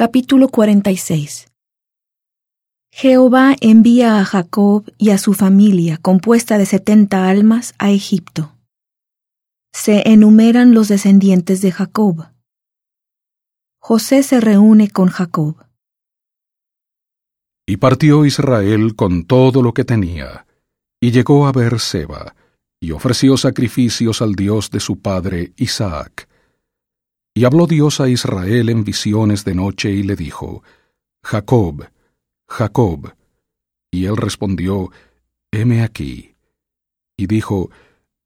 Capítulo 46 Jehová envía a Jacob y a su familia, compuesta de setenta almas, a Egipto. Se enumeran los descendientes de Jacob. José se reúne con Jacob. Y partió Israel con todo lo que tenía, y llegó a Beerseba, y ofreció sacrificios al Dios de su padre Isaac. Y habló Dios a Israel en visiones de noche y le dijo, Jacob, Jacob. Y él respondió, Heme aquí. Y dijo,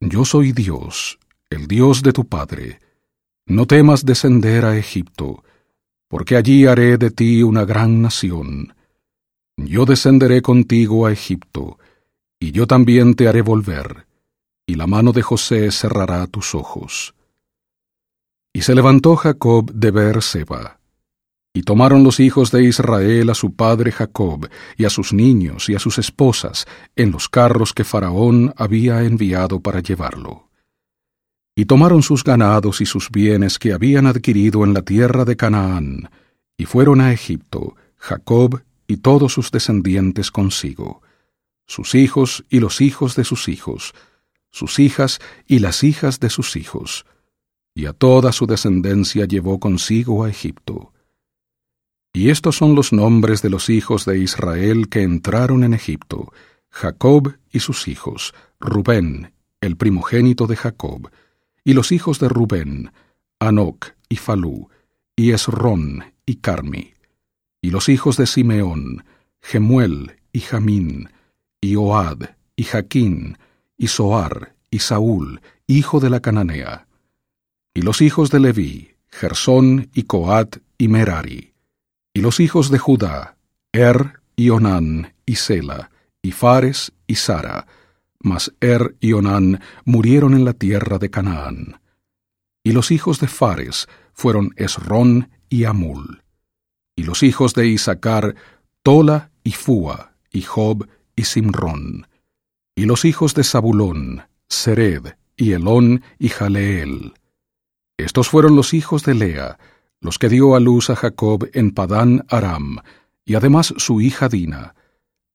Yo soy Dios, el Dios de tu padre. No temas descender a Egipto, porque allí haré de ti una gran nación. Yo descenderé contigo a Egipto, y yo también te haré volver y la mano de José cerrará tus ojos. Y se levantó Jacob de Beerseba, y tomaron los hijos de Israel a su padre Jacob, y a sus niños y a sus esposas, en los carros que Faraón había enviado para llevarlo. Y tomaron sus ganados y sus bienes que habían adquirido en la tierra de Canaán, y fueron a Egipto, Jacob y todos sus descendientes consigo, sus hijos y los hijos de sus hijos, sus hijas y las hijas de sus hijos, y a toda su descendencia llevó consigo a Egipto. Y estos son los nombres de los hijos de Israel que entraron en Egipto, Jacob y sus hijos, Rubén, el primogénito de Jacob, y los hijos de Rubén, Anoc y Falú, y Esrón y Carmi, y los hijos de Simeón, Gemuel y Jamín, y Oad y Jaquín, y Soar, y Saúl, hijo de la Cananea. Y los hijos de Leví, Gersón, y Coat, y Merari. Y los hijos de Judá, Er, y Onán, y Sela, y Fares, y Sara. Mas Er y Onán murieron en la tierra de Canaán. Y los hijos de Fares fueron Esrón y Amul. Y los hijos de Isaacar, Tola y Fua, y Job y Simrón y los hijos de Zabulón, Sered, y Elón, y Jaleel. Estos fueron los hijos de Lea, los que dio a luz a Jacob en Padán Aram, y además su hija Dina,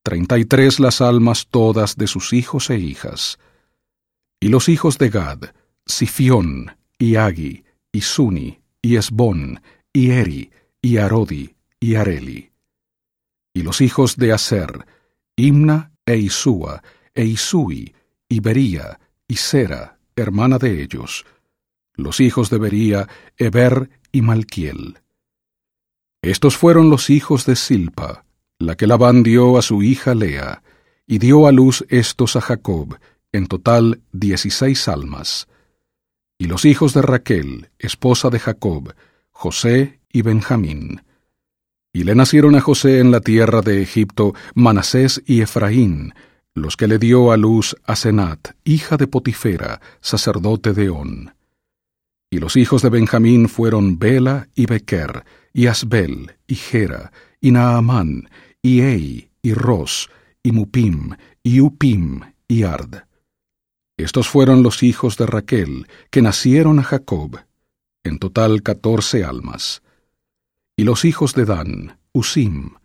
treinta y tres las almas todas de sus hijos e hijas. Y los hijos de Gad, Sifión, y Agi, y Suni, y Esbón, y Eri, y Arodi, y Areli. Y los hijos de Aser, Imna e Isúa, e Isui, y Bería, y Sera, hermana de ellos, los hijos de Bería, Eber y Malquiel. Estos fueron los hijos de Silpa, la que Labán dio a su hija Lea, y dio a luz estos a Jacob, en total dieciséis almas. Y los hijos de Raquel, esposa de Jacob, José y Benjamín. Y le nacieron a José en la tierra de Egipto Manasés y Efraín, los que le dio a luz a Senat, hija de Potifera, sacerdote de On. Y los hijos de Benjamín fueron Bela y Bequer, y Asbel, y Gera, y Naamán, y Ei, y Ros, y Mupim, y Upim, y Ard. Estos fueron los hijos de Raquel, que nacieron a Jacob, en total catorce almas. Y los hijos de Dan, Usim,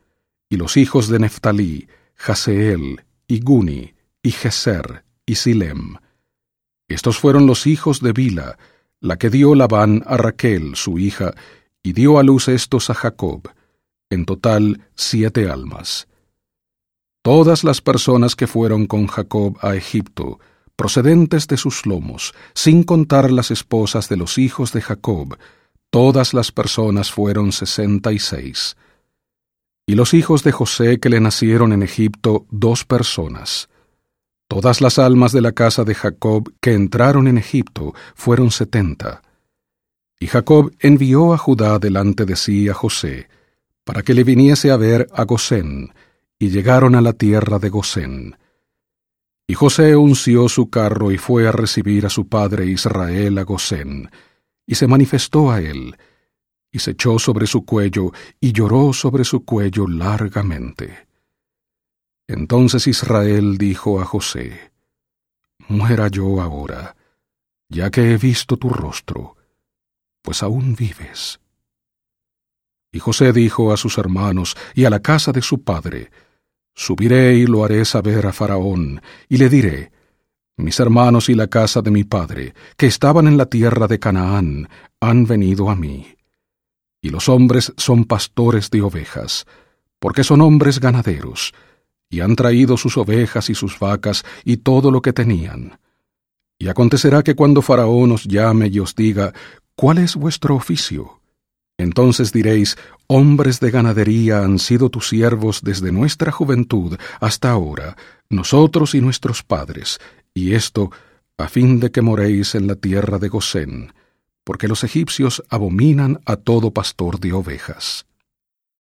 y los hijos de Neftalí, Jaseel, y Guni, y Geser, y Silem. Estos fueron los hijos de Bila, la que dio Labán a Raquel, su hija, y dio a luz estos a Jacob, en total siete almas. Todas las personas que fueron con Jacob a Egipto, procedentes de sus lomos, sin contar las esposas de los hijos de Jacob, todas las personas fueron sesenta y seis. Y los hijos de José que le nacieron en Egipto, dos personas. Todas las almas de la casa de Jacob que entraron en Egipto fueron setenta. Y Jacob envió a Judá delante de sí a José, para que le viniese a ver a Gosén, y llegaron a la tierra de Gosén. Y José unció su carro y fue a recibir a su padre Israel a Gosén, y se manifestó a él, y se echó sobre su cuello y lloró sobre su cuello largamente. Entonces Israel dijo a José, Muera yo ahora, ya que he visto tu rostro, pues aún vives. Y José dijo a sus hermanos y a la casa de su padre, Subiré y lo haré saber a Faraón, y le diré, Mis hermanos y la casa de mi padre, que estaban en la tierra de Canaán, han venido a mí. Y los hombres son pastores de ovejas, porque son hombres ganaderos, y han traído sus ovejas y sus vacas y todo lo que tenían. Y acontecerá que cuando Faraón os llame y os diga, ¿cuál es vuestro oficio? Entonces diréis, hombres de ganadería han sido tus siervos desde nuestra juventud hasta ahora, nosotros y nuestros padres, y esto a fin de que moréis en la tierra de Gosén, porque los egipcios abominan a todo pastor de ovejas.